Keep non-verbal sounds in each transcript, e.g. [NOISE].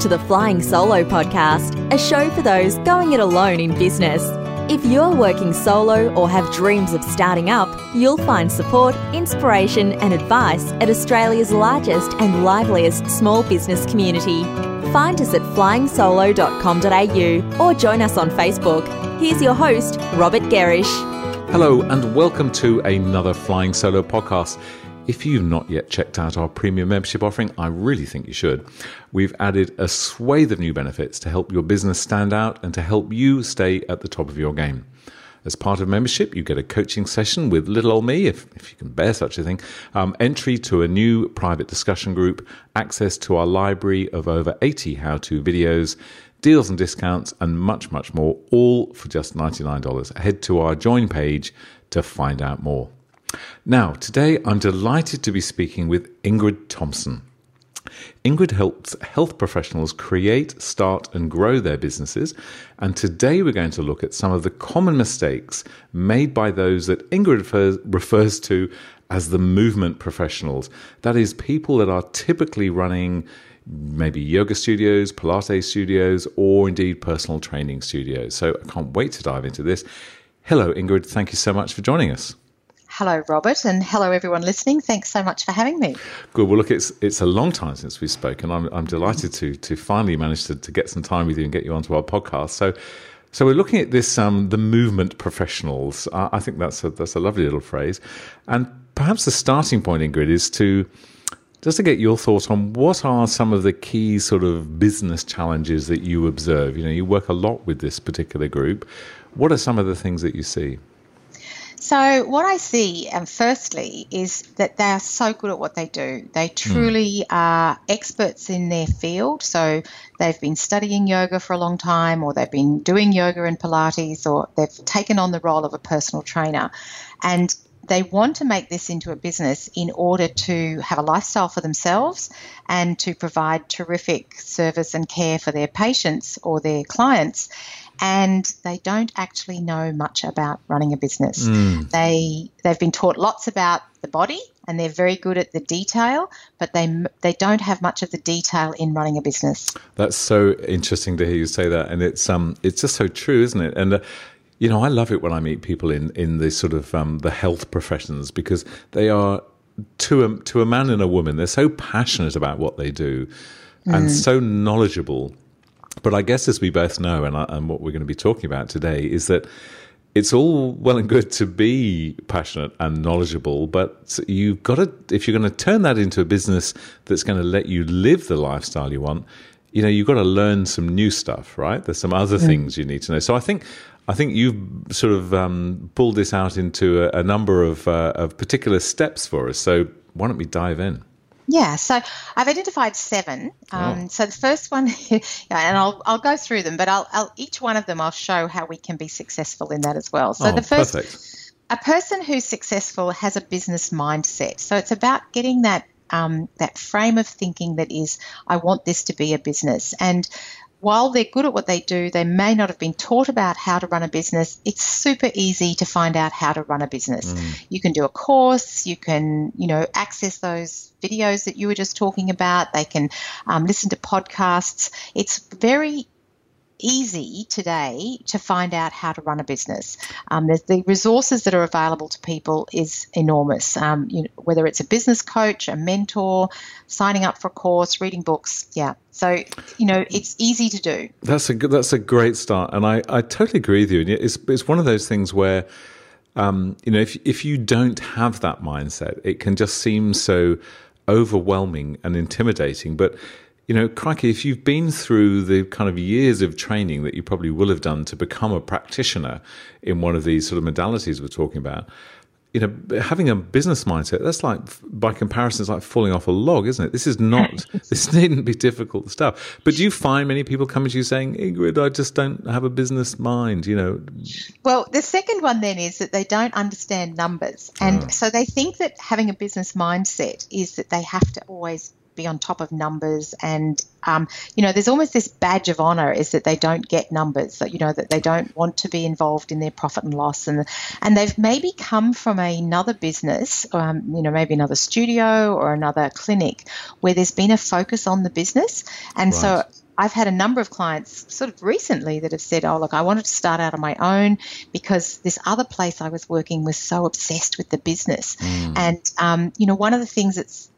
to the Flying Solo podcast, a show for those going it alone in business. If you're working solo or have dreams of starting up, you'll find support, inspiration, and advice at Australia's largest and liveliest small business community. Find us at flyingsolo.com.au or join us on Facebook. Here's your host, Robert Gerrish. Hello, and welcome to another Flying Solo podcast. If you've not yet checked out our premium membership offering, I really think you should. We've added a swathe of new benefits to help your business stand out and to help you stay at the top of your game. As part of membership, you get a coaching session with little old me, if, if you can bear such a thing, um, entry to a new private discussion group, access to our library of over 80 how to videos, deals and discounts, and much, much more, all for just $99. Head to our join page to find out more. Now, today I'm delighted to be speaking with Ingrid Thompson. Ingrid helps health professionals create, start, and grow their businesses. And today we're going to look at some of the common mistakes made by those that Ingrid refers, to as the movement professionals. That is, people that are typically running maybe yoga studios, Pilates studios, or indeed personal training studios. So I can't wait to dive into this. Hello, Ingrid. Thank you so much for joining us. Hello, Robert, and hello, everyone listening. Thanks so much for having me. Good. Well, look, it's it's a long time since we've spoken. I'm I'm delighted to to finally manage to, to get some time with you and get you onto our podcast. So. So we're looking at this, um, the movement professionals. I think that's a, that's a lovely little phrase, and perhaps the starting point, Ingrid, is to just to get your thoughts on what are some of the key sort of business challenges that you observe. You know, you work a lot with this particular group. What are some of the things that you see? So, what I see, um, firstly, is that they are so good at what they do. They hmm. truly mm. are experts in their field. So, they've been studying yoga for a long time, or they've been doing yoga and Pilates, or they've taken on the role of a personal trainer. And they want to make this into a business in order to have a lifestyle for themselves and to provide terrific service and care for their patients or their clients and they don't actually know much about running a business. Mm. They they've been taught lots about the body and they're very good at the detail, but they they don't have much of the detail in running a business. That's so interesting to hear you say that, and it's um it's just so true, isn't it? And uh, you know, I love it when I meet people in in the sort of um, the health professions because they are to a to a man and a woman. They're so passionate about what they do, mm. and so knowledgeable but I guess, as we both know, and, and what we're going to be talking about today, is that it's all well and good to be passionate and knowledgeable, but you've got to, if you're going to turn that into a business that's going to let you live the lifestyle you want, you know, you've got to learn some new stuff, right? There's some other things you need to know. So I think, I think you've sort of um, pulled this out into a, a number of, uh, of particular steps for us. So why don't we dive in? Yeah, so I've identified seven. Um, oh. So the first one, [LAUGHS] yeah, and I'll, I'll go through them, but I'll, I'll, each one of them I'll show how we can be successful in that as well. So oh, the first, perfect. a person who's successful has a business mindset. So it's about getting that um, that frame of thinking that is, I want this to be a business, and while they're good at what they do, they may not have been taught about how to run a business. It's super easy to find out how to run a business. Mm. You can do a course, you can, you know, access those videos that you were just talking about. They can um, listen to podcasts. It's very easy today to find out how to run a business. Um, the resources that are available to people is enormous. Um, you know, whether it's a business coach, a mentor, signing up for a course, reading books, yeah. So you know, it's easy to do. That's a that's a great start, and I, I totally agree with you. And it's it's one of those things where. Um, you know, if if you don't have that mindset, it can just seem so overwhelming and intimidating. But you know, crikey, if you've been through the kind of years of training that you probably will have done to become a practitioner in one of these sort of modalities we're talking about, you know, having a business mindset, that's like, by comparison, it's like falling off a log, isn't it? This is not, [LAUGHS] this needn't be difficult stuff. But do you find many people coming to you saying, Ingrid, I just don't have a business mind, you know? Well, the second one then is that they don't understand numbers. And oh. so they think that having a business mindset is that they have to always be on top of numbers and um, you know there's almost this badge of honor is that they don't get numbers that you know that they don't want to be involved in their profit and loss and and they've maybe come from another business um, you know maybe another studio or another clinic where there's been a focus on the business and right. so I've had a number of clients sort of recently that have said, oh, look, I wanted to start out on my own because this other place I was working was so obsessed with the business. Mm. And, um, you know, one of the things that's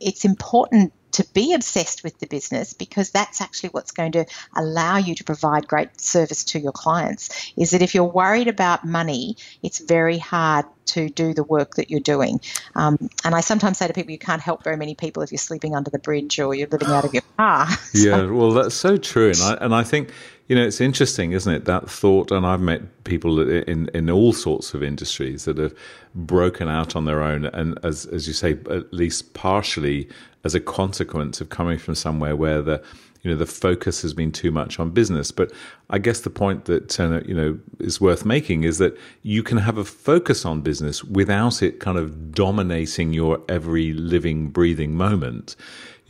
it's important to be obsessed with the business because that's actually what's going to allow you to provide great service to your clients is that if you're worried about money it's very hard to do the work that you're doing um, and i sometimes say to people you can't help very many people if you're sleeping under the bridge or you're living out of your car [LAUGHS] so. yeah well that's so true and I, and I think you know, it's interesting, isn't it? That thought, and I've met people in in all sorts of industries that have broken out on their own, and as as you say, at least partially as a consequence of coming from somewhere where the you know the focus has been too much on business. But I guess the point that uh, you know is worth making is that you can have a focus on business without it kind of dominating your every living, breathing moment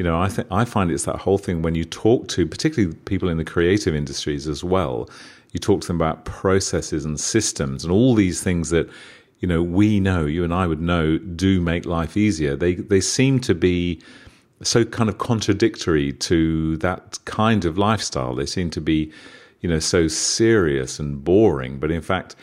you know, I think I find it's that whole thing when you talk to particularly people in the creative industries as well. You talk to them about processes and systems and all these things that you know we know, you and I would know, do make life easier. They they seem to be so kind of contradictory to that kind of lifestyle. They seem to be, you know, so serious and boring. But in fact,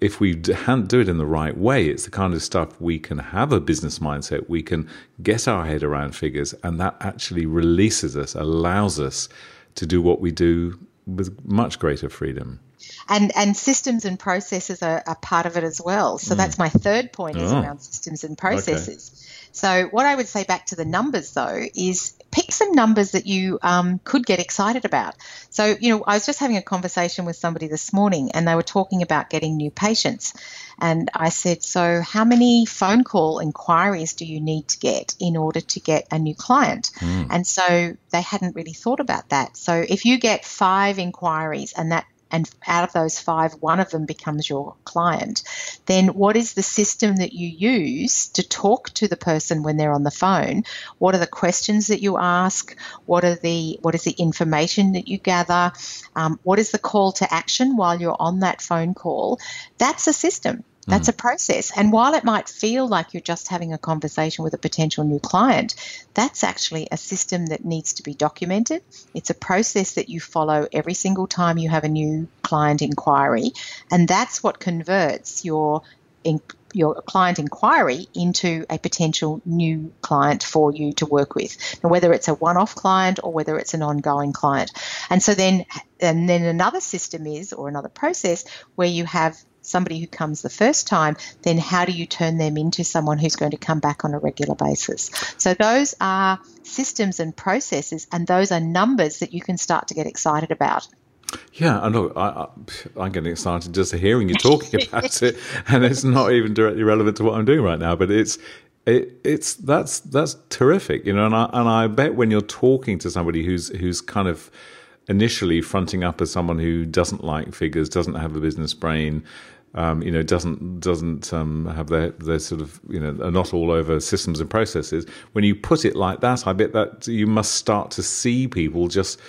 if we do it in the right way, it's the kind of stuff we can have a business mindset, we can get our head around figures, and that actually releases us, allows us to do what we do with much greater freedom. And and systems and processes are, are part of it as well. So mm. that's my third point is oh. around systems and processes. Okay. So what I would say back to the numbers though is pick some numbers that you um, could get excited about. So, you know, I was just having a conversation with somebody this morning and they were talking about getting new patients. And I said, So, how many phone call inquiries do you need to get in order to get a new client? Mm. And so they hadn't really thought about that. So, if you get five inquiries and that and out of those five, one of them becomes your client, then what is the system that you use to talk to the person when they're on the phone? What are the questions that you ask? What are the what is the information that you gather? Um, what is the call to action while you're on that phone call? That's a system. That's mm. a process. And while it might feel like you're just having a conversation with a potential new client, that's actually a system that needs to be documented. It's a process that you follow every single time you have a new client inquiry. And that's what converts your in, your client inquiry into a potential new client for you to work with. Now, whether it's a one-off client or whether it's an ongoing client. And so then and then another system is or another process where you have somebody who comes the first time, then how do you turn them into someone who's going to come back on a regular basis? So those are systems and processes, and those are numbers that you can start to get excited about. Yeah, I know. I, am getting excited just hearing you talking [LAUGHS] about it, and it's not even directly relevant to what I'm doing right now. But it's it, it's that's that's terrific, you know. And I and I bet when you're talking to somebody who's who's kind of initially fronting up as someone who doesn't like figures, doesn't have a business brain, um, you know, doesn't doesn't um, have their their sort of you know are not all over systems and processes. When you put it like that, I bet that you must start to see people just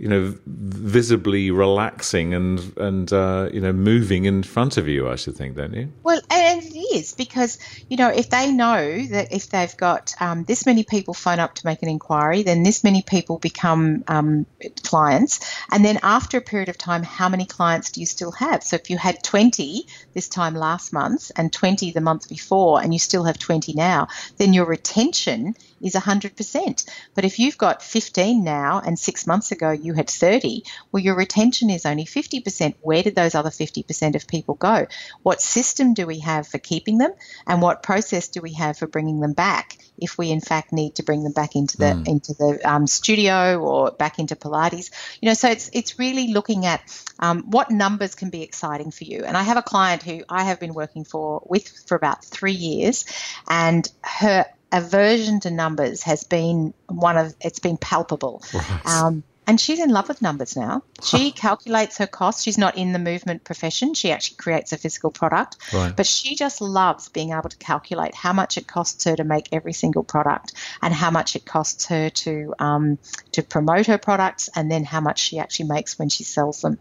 you know, visibly relaxing and and uh, you know moving in front of you. I should think, don't you? Well, and is because you know if they know that if they've got um, this many people phone up to make an inquiry, then this many people become um, clients, and then after a period of time, how many clients do you still have? So if you had twenty this time last month and twenty the month before, and you still have twenty now, then your retention is 100%. But if you've got 15 now and six months ago you had 30, well, your retention is only 50%. Where did those other 50% of people go? What system do we have for keeping them? And what process do we have for bringing them back if we in fact need to bring them back into the mm. into the um, studio or back into Pilates? You know, so it's it's really looking at um, what numbers can be exciting for you. And I have a client who I have been working for with for about three years, and her aversion to numbers has been one of it's been palpable. Right. Um, and she's in love with numbers now. She calculates her costs. She's not in the movement profession. She actually creates a physical product. Right. But she just loves being able to calculate how much it costs her to make every single product and how much it costs her to um, to promote her products and then how much she actually makes when she sells them.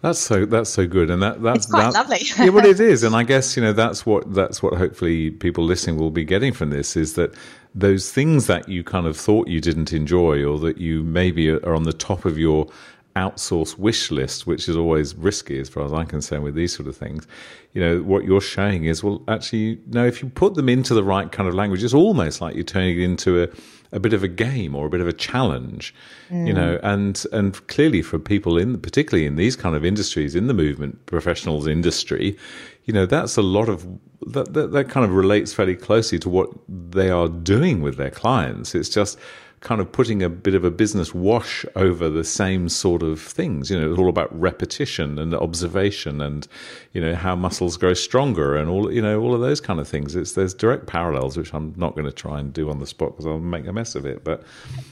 That's so that's so good, and that that's quite that, lovely. yeah, what it [LAUGHS] is, and I guess you know that's what that's what hopefully people listening will be getting from this is that those things that you kind of thought you didn't enjoy or that you maybe are on the top of your outsource wish list, which is always risky as far as I'm concerned with these sort of things. You know, what you're showing is, well, actually, no, if you put them into the right kind of language, it's almost like you're turning it into a, a bit of a game or a bit of a challenge, mm. you know, and, and clearly for people in, particularly in these kind of industries, in the movement professionals industry, you know, that's a lot of that, that, that kind of relates fairly closely to what they are doing with their clients. It's just, kind of putting a bit of a business wash over the same sort of things. You know, it's all about repetition and observation and, you know, how muscles grow stronger and all, you know, all of those kind of things. It's, there's direct parallels, which I'm not going to try and do on the spot because I'll make a mess of it. But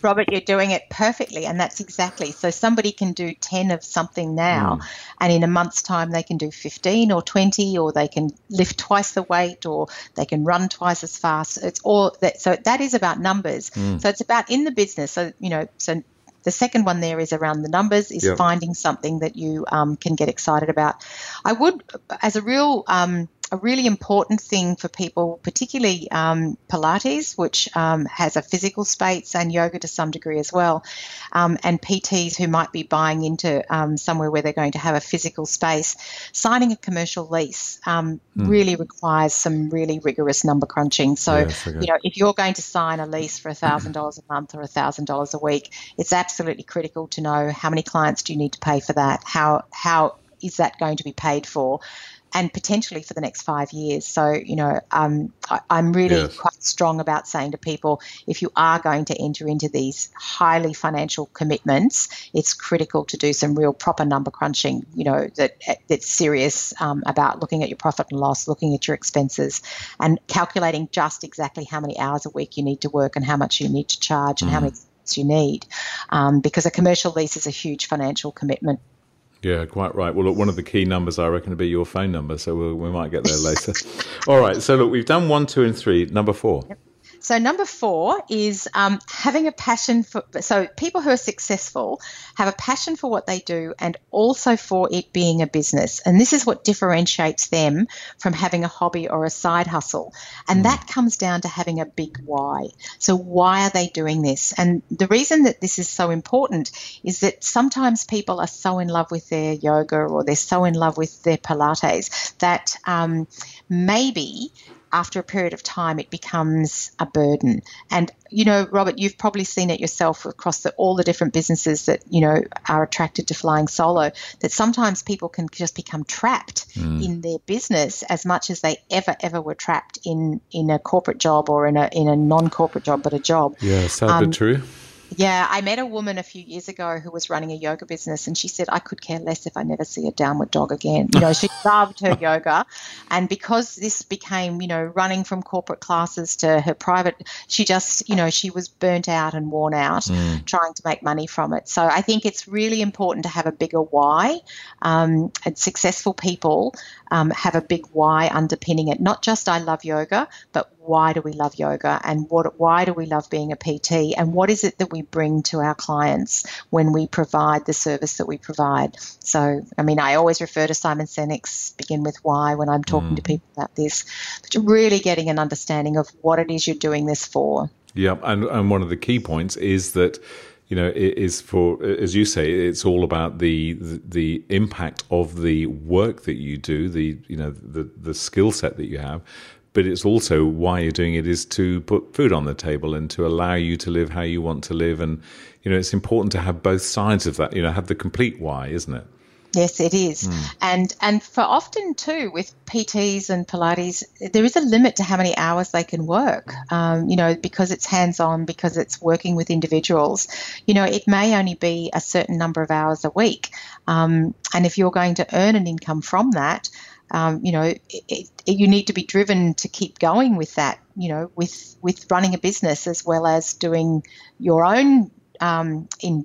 Robert, you're doing it perfectly. And that's exactly. So somebody can do 10 of something now mm. and in a month's time they can do 15 or 20 or they can lift twice the weight or they can run twice as fast. It's all that. So that is about numbers. Mm. So it's about in the business, so you know, so the second one there is around the numbers, is yep. finding something that you um, can get excited about. I would, as a real um, a really important thing for people, particularly um, Pilates, which um, has a physical space, and yoga to some degree as well, um, and PTs who might be buying into um, somewhere where they're going to have a physical space. Signing a commercial lease mm. really requires some really rigorous number crunching. So, yes, you know, if you're going to sign a lease for $1,000 a month or $1,000 a week, it's absolutely critical to know how many clients do you need to pay for that? How, how is that going to be paid for? And potentially for the next five years. So, you know, um, I, am really yes. quite strong about saying to people if you are going to enter into these highly financial commitments, it's critical to do some real proper number crunching, you know, that that's serious um, about looking at your profit and loss, looking at your expenses, and calculating just exactly how many hours a week you need to work and how much you need to charge and mm. how many you need um, because a commercial lease is a huge financial commitment yeah, quite right. Well, look, one of the key numbers I reckon to be your phone number, so we'll, we might get there later. [LAUGHS] All right. So look, we've done one, two, and three. Number four. Yep. So, number four is um, having a passion for. So, people who are successful have a passion for what they do and also for it being a business. And this is what differentiates them from having a hobby or a side hustle. And mm. that comes down to having a big why. So, why are they doing this? And the reason that this is so important is that sometimes people are so in love with their yoga or they're so in love with their Pilates that um, maybe after a period of time, it becomes a burden. And, you know, Robert, you've probably seen it yourself across the, all the different businesses that, you know, are attracted to flying solo, that sometimes people can just become trapped mm. in their business as much as they ever, ever were trapped in, in a corporate job or in a, in a non corporate job, but a job. Yeah, sad um, true. Yeah, I met a woman a few years ago who was running a yoga business, and she said, I could care less if I never see a downward dog again. You know, she [LAUGHS] loved her yoga. And because this became, you know, running from corporate classes to her private, she just, you know, she was burnt out and worn out mm. trying to make money from it. So I think it's really important to have a bigger why. Um, and successful people um, have a big why underpinning it. Not just I love yoga, but why do we love yoga and what why do we love being a PT and what is it that we bring to our clients when we provide the service that we provide. So, I mean, I always refer to Simon Sinek's begin with why when I'm talking mm. to people about this, but really getting an understanding of what it is you're doing this for. Yeah, and, and one of the key points is that you know, it is for as you say, it's all about the, the, the impact of the work that you do, the you know the the skill set that you have, but it's also why you're doing it is to put food on the table and to allow you to live how you want to live. And, you know, it's important to have both sides of that, you know, have the complete why, isn't it? Yes, it is. Mm. And and for often too with PTs and Pilates, there is a limit to how many hours they can work. Um, you know, because it's hands on, because it's working with individuals. You know, it may only be a certain number of hours a week. Um, and if you're going to earn an income from that, um, you know, it, it, you need to be driven to keep going with that. You know, with with running a business as well as doing your own um, in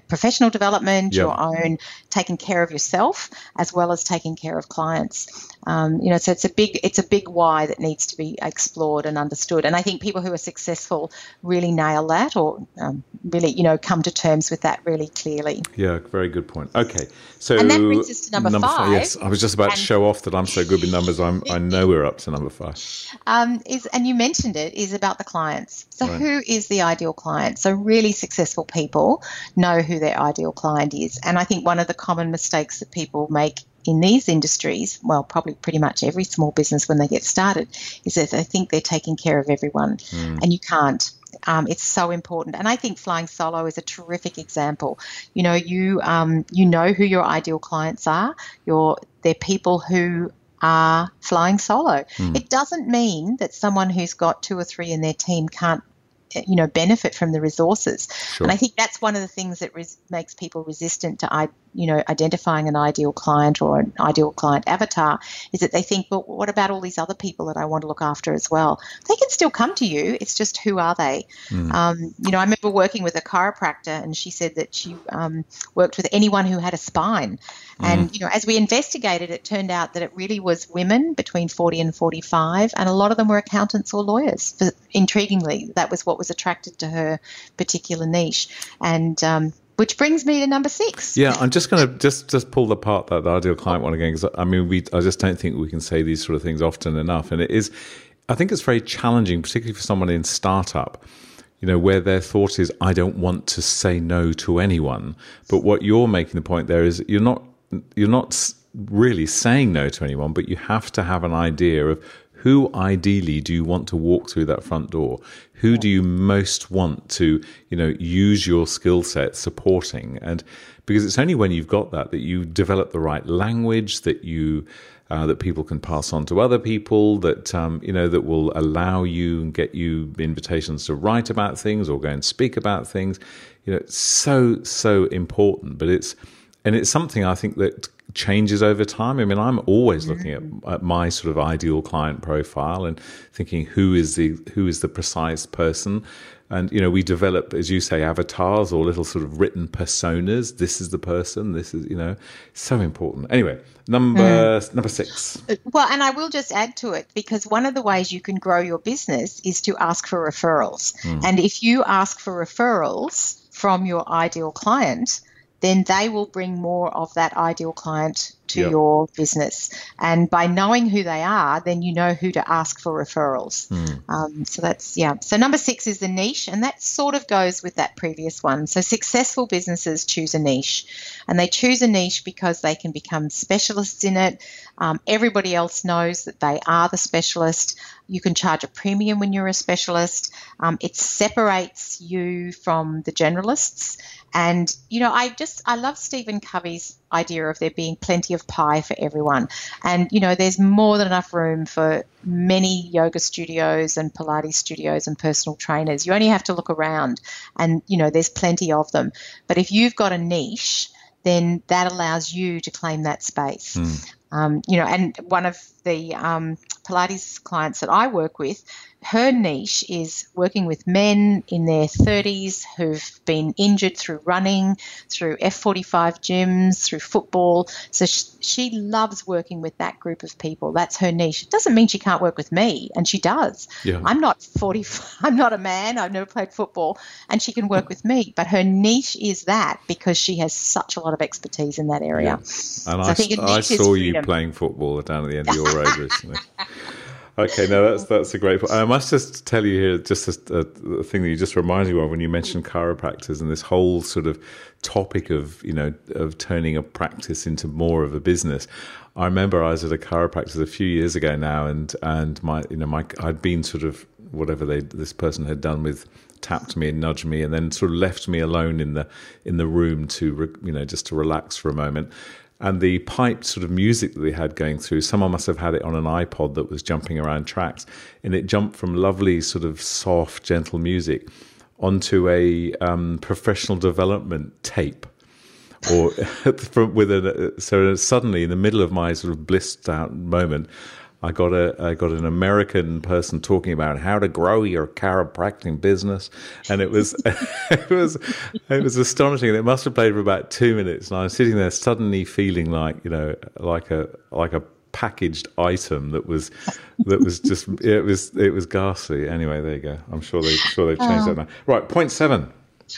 professional development, yep. your own taking care of yourself as well as taking care of clients. Um, you know, so it's a big it's a big why that needs to be explored and understood. And I think people who are successful really nail that, or um, really you know come to terms with that really clearly. Yeah, very good point. Okay, so and that brings us to number, number five. five. Yes, I was just about to show off that I'm so good with numbers. I'm, I know we're up to number five. Um, is and you mentioned it is about the clients. So right. who is the ideal client? So really successful people know who their ideal client is, and I think one of the common mistakes that people make in these industries, well, probably pretty much every small business when they get started, is that they think they're taking care of everyone, mm. and you can't. Um, it's so important, and I think flying solo is a terrific example. You know, you um, you know who your ideal clients are. You're they're people who are flying solo. Mm. It doesn't mean that someone who's got two or three in their team can't Uh, you know benefit from the resources sure. and i think that's one of the things that res- makes people resistant to you know identifying an ideal client or an ideal client avatar is that they think well what about all these other people that i want to look after as well? They can still come to you it's just who are they? Mm. um, you know i remember working with a chiropractor and she said that she um, worked with anyone who had a spine. Mm. and you know as we investigated it turned out that it really was women between 40 and 45 and a lot of them were accountants or lawyers. Intriguingly that was what was attracted to her particular niche. And um, which brings me to number six. Yeah, I'm just going to just just pull apart that the ideal client one again because I mean we I just don't think we can say these sort of things often enough, and it is I think it's very challenging, particularly for someone in startup. You know, where their thought is, I don't want to say no to anyone. But what you're making the point there is, you're not you're not really saying no to anyone, but you have to have an idea of who ideally do you want to walk through that front door? Who do you most want to, you know, use your skill set supporting? And because it's only when you've got that that you develop the right language that you uh, that people can pass on to other people that um, you know that will allow you and get you invitations to write about things or go and speak about things. You know, so so important, but it's and it's something I think that changes over time. I mean, I'm always looking at, at, my sort of ideal client profile and thinking who is the who is the precise person. And you know, we develop, as you say, avatars or little sort of written personas. This is the person. This is you know, so important. Anyway, number mm. number six. Well, and I will just add to it because one of the ways you can grow your business is to ask for referrals. Mm. And if you ask for referrals from your ideal client, then they will bring more of that ideal client to yep. your business. And by knowing who they are, then you know who to ask for referrals. Mm. Um, so that's, yeah. So number six is the niche, and that sort of goes with that previous one. So successful businesses choose a niche, and they choose a niche because they can become specialists in it. Um, everybody else knows that they are the specialist. You can charge a premium when you're a specialist. Um, it separates you from the generalists. And, you know, I just, I love Stephen Covey's idea of there being plenty of pie for everyone. And, you know, there's more than enough room for many yoga studios and Pilates studios and personal trainers. You only have to look around and, you know, there's plenty of them. But if you've got a niche, then that allows you to claim that space. Mm. Um, you know, and one of the um, Pilates clients that I work with, her niche is working with men in their 30s who've been injured through running, through F45 gyms, through football. So she, she, loves working with that group of people. That's her niche. It doesn't mean she can't work with me, and she does. Yeah. I'm not 40. [LAUGHS] I'm not a man. I've never played football, and she can work with me. But her niche is that because she has such a lot of expertise in that area. Yeah. And so I, I, I saw you playing football down at the end of your road recently. [LAUGHS] Okay, no, that's that's a great point. I must just tell you here, just a, a, a, thing that you just reminded me of when you mentioned chiropractors and this whole sort of topic of you know of turning a practice into more of a business. I remember I was at a chiropractor a few years ago now, and and my you know my I'd been sort of whatever they this person had done with tapped me and nudged me, and then sort of left me alone in the in the room to you know just to relax for a moment and the piped sort of music that they had going through, someone must have had it on an iPod that was jumping around tracks, and it jumped from lovely sort of soft, gentle music onto a um, professional development tape. or [LAUGHS] with a so suddenly in the middle of my sort of blissed out moment I got a I got an American person talking about how to grow your chiropractic business, and it was [LAUGHS] it was it was astonishing. It must have played for about two minutes, and I was sitting there suddenly feeling like you know like a like a packaged item that was that was just it was it was ghastly. Anyway, there you go. I'm sure they sure they've changed oh. that now. Right, point seven.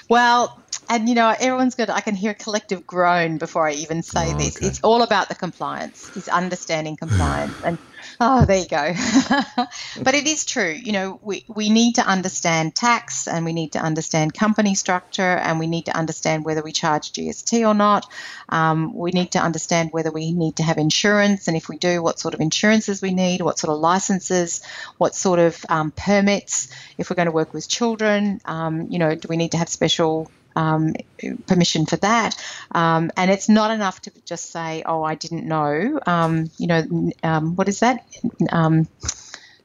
Well, and you know, everyone's good. I can hear a collective groan before I even say oh, this. Okay. It's all about the compliance. It's understanding compliance and Oh, there you go. [LAUGHS] but it is true. You know, we, we need to understand tax and we need to understand company structure and we need to understand whether we charge GST or not. Um, we need to understand whether we need to have insurance and if we do, what sort of insurances we need, what sort of licenses, what sort of um, permits. If we're going to work with children, um, you know, do we need to have special um, permission for that. Um, and it's not enough to just say, "Oh, I didn't know." Um, you know, um, what is that?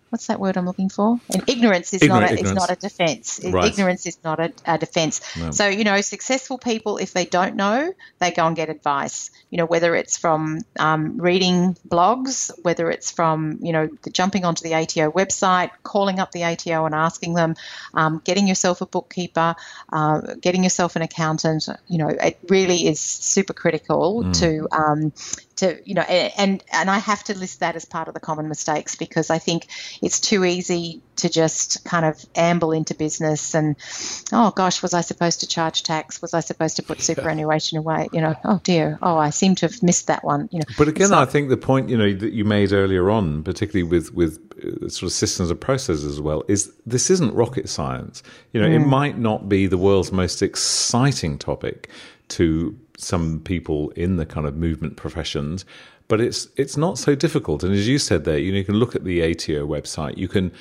What's that word I'm looking for? And ignorance is Ignorant, not a, ignorance. is not a defense. Right. Ignorance is not a, a defense. No. So you know, successful people, if they don't know, they go and get advice. You know, whether it's from um, reading blogs, whether it's from you know jumping onto the ATO website, calling up the ATO and asking them, um, getting yourself a bookkeeper, uh, getting yourself an accountant. You know, it really is super critical mm. to um, to you know and and I have to list that as part of the common mistakes because I think it's too easy to just kind of amble into business and oh gosh was I supposed to charge tax? Was I supposed to put superannuation away? You know oh dear oh I seem to have missed that one you know. But again so, I think the point you know that you made earlier on particularly with with uh, sort of systems and processes as well is this isn't rocket science. You know mm. it might not be the world's most exciting topic to some people in the kind of movement professions, but it's it's not so difficult. And as you said there, you know, you can look at the ATO website. You can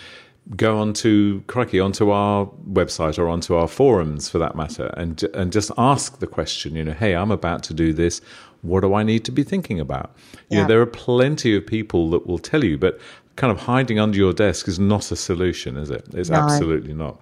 go onto crikey onto our website or onto our forums for that matter, and and just ask the question. You know, hey, I'm about to do this. What do I need to be thinking about? You yeah. know, there are plenty of people that will tell you, but kind of hiding under your desk is not a solution, is it? It's no. absolutely not.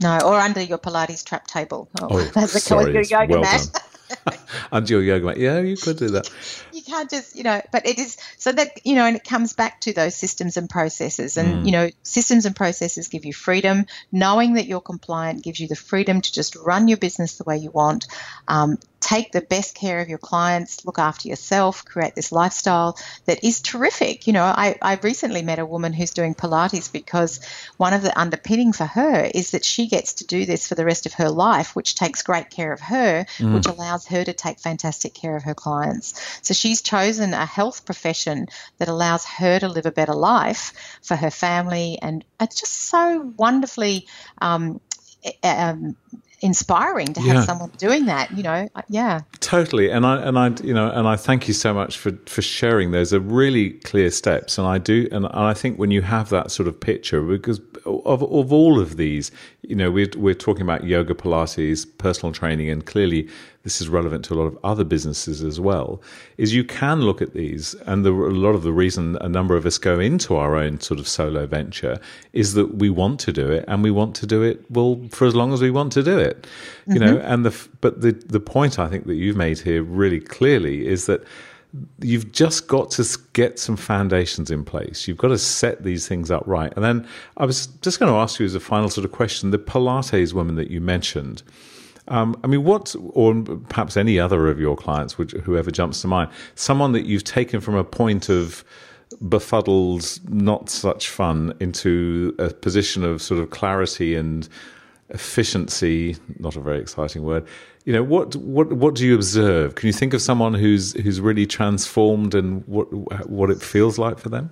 No, or under your Pilates trap table. Oh, oh [LAUGHS] that's a sorry, yoga well mat. [LAUGHS] under your yoga mat. Yeah, you could do that. You can't just, you know, but it is so that, you know, and it comes back to those systems and processes. And, mm. you know, systems and processes give you freedom. Knowing that you're compliant gives you the freedom to just run your business the way you want. Um, take the best care of your clients, look after yourself, create this lifestyle that is terrific. You know, I, I recently met a woman who's doing Pilates because one of the underpinning for her is that she gets to do this for the rest of her life, which takes great care of her, mm. which allows her to take fantastic care of her clients. So she's chosen a health profession that allows her to live a better life for her family. And it's just so wonderfully um, um, inspiring to have yeah. someone doing that you know yeah totally and i and i you know and i thank you so much for for sharing those are really clear steps and i do and, and i think when you have that sort of picture because of of all of these you know we're, we're talking about yoga pilates personal training and clearly this is relevant to a lot of other businesses as well, is you can look at these, and the, a lot of the reason a number of us go into our own sort of solo venture is that we want to do it, and we want to do it well for as long as we want to do it, you mm-hmm. know. And the but the the point I think that you've made here really clearly is that you've just got to get some foundations in place. You've got to set these things up right. And then I was just going to ask you as a final sort of question the Pilates woman that you mentioned. Um, I mean, what, or perhaps any other of your clients, which, whoever jumps to mind, someone that you've taken from a point of befuddled, not such fun, into a position of sort of clarity and efficiency. Not a very exciting word. You know, what what what do you observe? Can you think of someone who's who's really transformed and what what it feels like for them?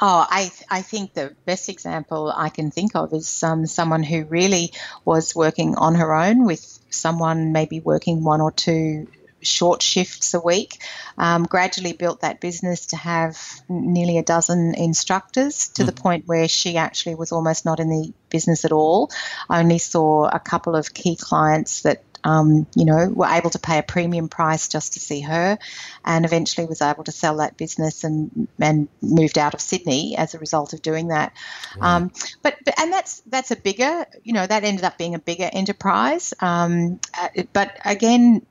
Oh, I, I think the best example I can think of is um, someone who really was working on her own with someone maybe working one or two short shifts a week. Um, gradually built that business to have nearly a dozen instructors to mm. the point where she actually was almost not in the business at all. I only saw a couple of key clients that um, you know, were able to pay a premium price just to see her, and eventually was able to sell that business and and moved out of Sydney as a result of doing that. Um, but, but and that's that's a bigger, you know, that ended up being a bigger enterprise. Um, uh, but again,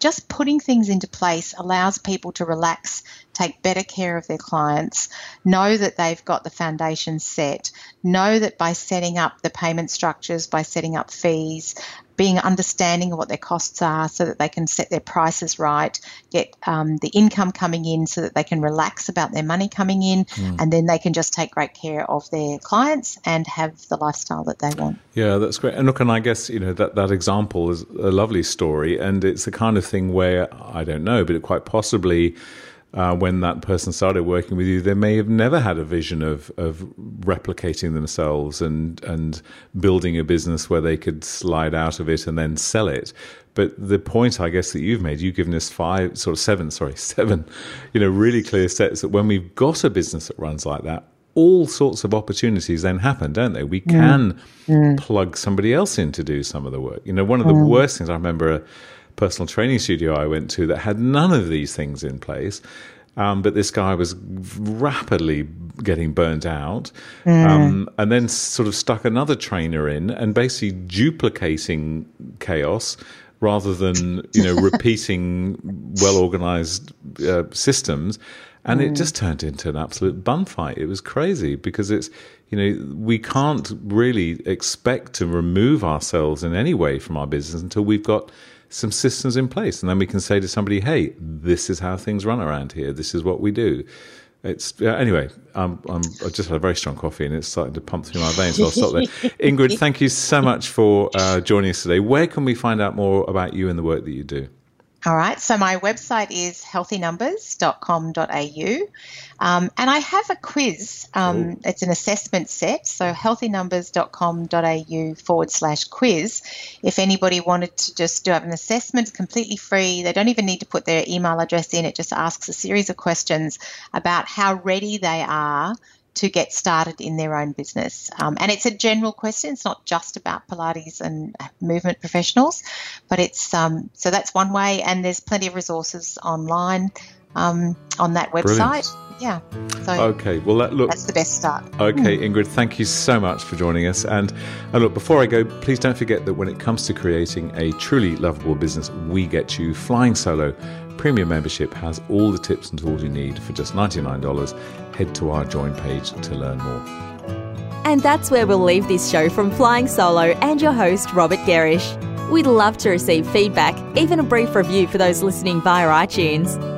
just putting things into place allows people to relax take better care of their clients, know that they've got the foundation set, know that by setting up the payment structures, by setting up fees, being understanding of what their costs are so that they can set their prices right, get um, the income coming in so that they can relax about their money coming in, mm. and then they can just take great care of their clients and have the lifestyle that they want. Yeah, that's great. And look, and I guess you know that that example is a lovely story, and it's the kind of thing where I don't know, but it quite possibly uh, when that person started working with you, they may have never had a vision of of replicating themselves and and building a business where they could slide out of it and then sell it. But the point, I guess, that you've made, you've given us five, sort of seven, sorry, [LAUGHS] seven, you know, really clear steps that when we've got a business that runs like that, all sorts of opportunities then happen, don't they? We can mm. plug somebody else in to do some of the work. You know, one of the mm. worst things I remember. Personal training studio I went to that had none of these things in place. Um, but this guy was rapidly getting burnt out, mm. um, and then sort of stuck another trainer in, and basically duplicating chaos rather than you know [LAUGHS] repeating well organized uh, systems. And mm. it just turned into an absolute bun fight. It was crazy because it's you know we can't really expect to remove ourselves in any way from our business until we've got some systems in place. And then we can say to somebody, hey, this is how things run around here. This is what we do. It's uh, anyway. I'm, I'm, I just had a very strong coffee and it's starting to pump through my veins. So I'll stop there. [LAUGHS] Ingrid, thank you so much for uh, joining us today. Where can we find out more about you and the work that you do? All right, so my website is healthynumbers.com.au. Um, and I have a quiz. Um, it's an assessment set, so healthynumbers.com.au forward slash quiz. If anybody wanted to just do an assessment, it's completely free. They don't even need to put their email address in. It just asks a series of questions about how ready they are to get started in their own business. Um, and it's a general question. It's not just about Pilates and movement professionals, but it's um, so that's one way. And there's plenty of resources online um, on that website. Brilliant. Yeah. So okay. Well, that, look, that's the best start. Okay, mm. Ingrid, thank you so much for joining us. And, and look, before I go, please don't forget that when it comes to creating a truly lovable business, we get you flying solo Premium membership has all the tips and tools you need for just $99. Head to our join page to learn more. And that's where we'll leave this show from Flying Solo and your host, Robert Gerrish. We'd love to receive feedback, even a brief review for those listening via iTunes.